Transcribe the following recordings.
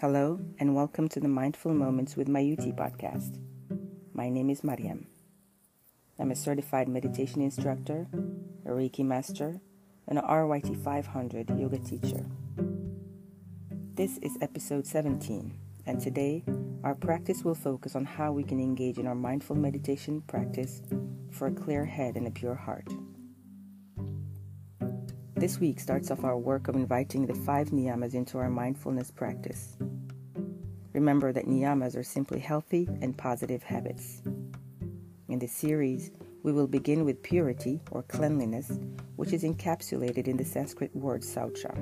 Hello, and welcome to the Mindful Moments with Mayuti podcast. My name is Mariam. I'm a certified meditation instructor, a Reiki master, and a RYT 500 yoga teacher. This is episode 17, and today our practice will focus on how we can engage in our mindful meditation practice for a clear head and a pure heart. This week starts off our work of inviting the five niyamas into our mindfulness practice. Remember that niyamas are simply healthy and positive habits. In this series, we will begin with purity or cleanliness, which is encapsulated in the Sanskrit word saucha.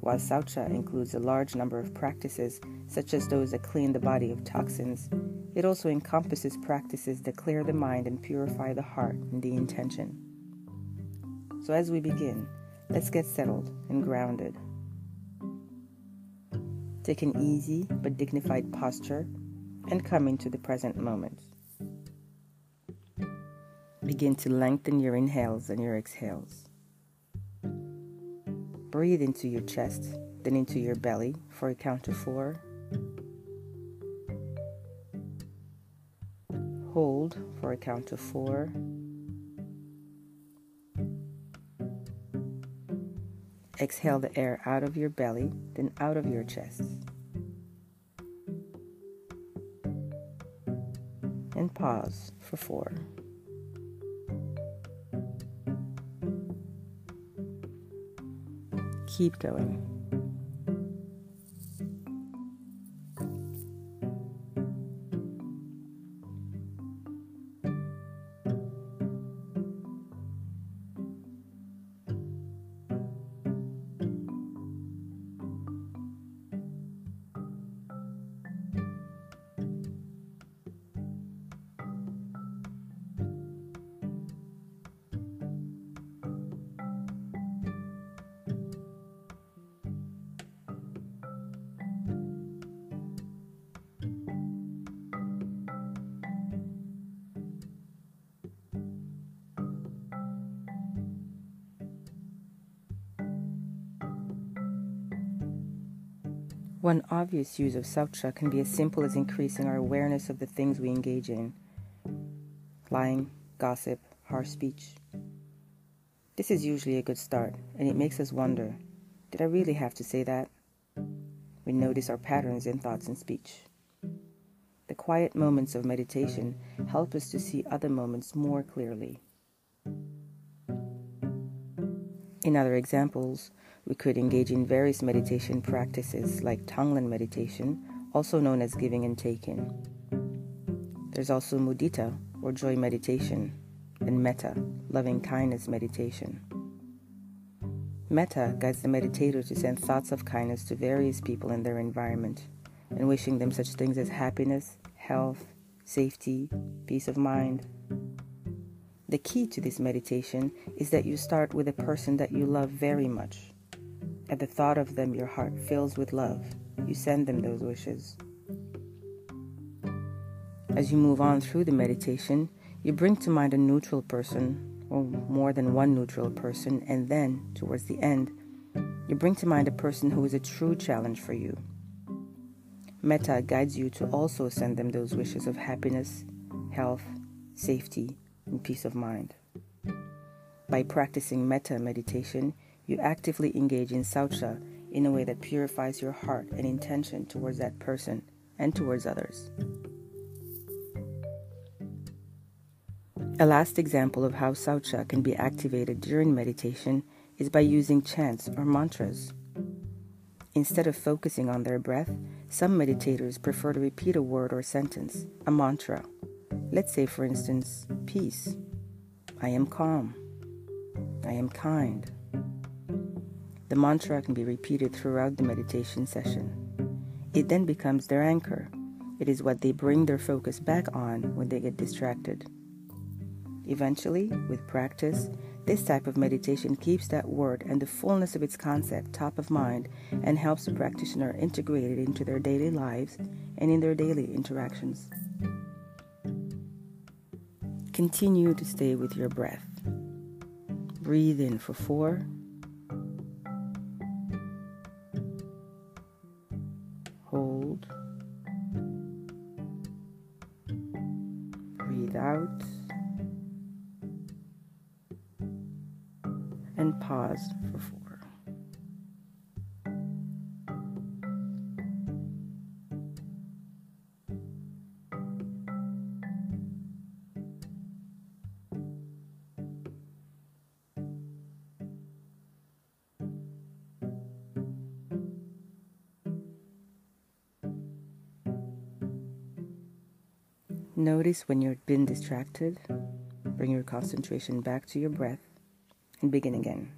While saucha includes a large number of practices, such as those that clean the body of toxins, it also encompasses practices that clear the mind and purify the heart and the intention. So, as we begin, let's get settled and grounded. Take an easy but dignified posture and come into the present moment. Begin to lengthen your inhales and your exhales. Breathe into your chest, then into your belly for a count of four. Hold for a count of four. Exhale the air out of your belly, then out of your chest. And pause for four. Keep going. One obvious use of saucha can be as simple as increasing our awareness of the things we engage in lying, gossip, harsh speech. This is usually a good start, and it makes us wonder did I really have to say that? We notice our patterns in thoughts and speech. The quiet moments of meditation help us to see other moments more clearly. In other examples, we could engage in various meditation practices like Tonglen meditation, also known as giving and taking. There's also mudita, or joy meditation, and metta, loving kindness meditation. Metta guides the meditator to send thoughts of kindness to various people in their environment and wishing them such things as happiness, health, safety, peace of mind. The key to this meditation is that you start with a person that you love very much at the thought of them, your heart fills with love. You send them those wishes. As you move on through the meditation, you bring to mind a neutral person, or more than one neutral person, and then, towards the end, you bring to mind a person who is a true challenge for you. Metta guides you to also send them those wishes of happiness, health, safety, and peace of mind. By practicing metta meditation, you actively engage in saucha in a way that purifies your heart and intention towards that person and towards others. A last example of how saucha can be activated during meditation is by using chants or mantras. Instead of focusing on their breath, some meditators prefer to repeat a word or sentence, a mantra. Let's say, for instance, peace. I am calm. I am kind. The mantra can be repeated throughout the meditation session. It then becomes their anchor. It is what they bring their focus back on when they get distracted. Eventually, with practice, this type of meditation keeps that word and the fullness of its concept top of mind and helps the practitioner integrate it into their daily lives and in their daily interactions. Continue to stay with your breath. Breathe in for four hold. Breathe out. And pause for Notice when you've been distracted. Bring your concentration back to your breath and begin again.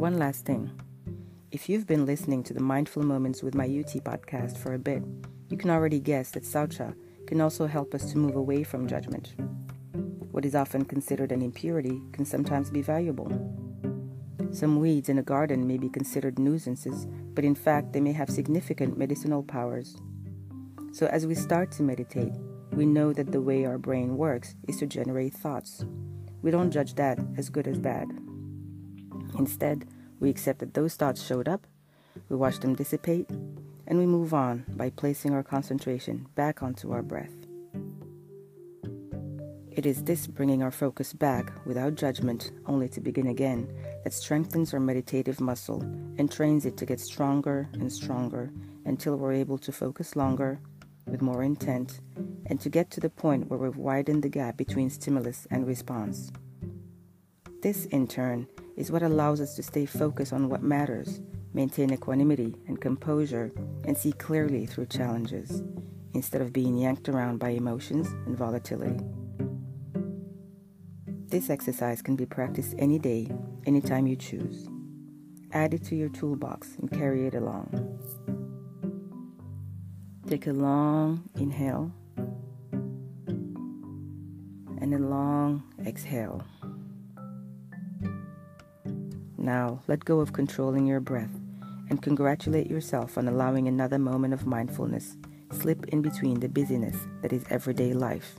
One last thing. If you've been listening to the Mindful Moments with Mayuti podcast for a bit, you can already guess that Saucha can also help us to move away from judgment. What is often considered an impurity can sometimes be valuable. Some weeds in a garden may be considered nuisances, but in fact, they may have significant medicinal powers. So, as we start to meditate, we know that the way our brain works is to generate thoughts. We don't judge that as good as bad. Instead, we accept that those thoughts showed up, we watch them dissipate, and we move on by placing our concentration back onto our breath. It is this bringing our focus back without judgment, only to begin again, that strengthens our meditative muscle and trains it to get stronger and stronger until we're able to focus longer, with more intent, and to get to the point where we've widened the gap between stimulus and response. This, in turn, is what allows us to stay focused on what matters, maintain equanimity and composure, and see clearly through challenges, instead of being yanked around by emotions and volatility. This exercise can be practiced any day, anytime you choose. Add it to your toolbox and carry it along. Take a long inhale and a long exhale. Now, let go of controlling your breath and congratulate yourself on allowing another moment of mindfulness slip in between the busyness that is everyday life.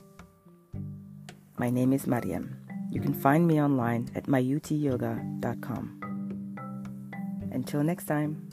My name is Mariam. You can find me online at mayutiyoga.com. Until next time.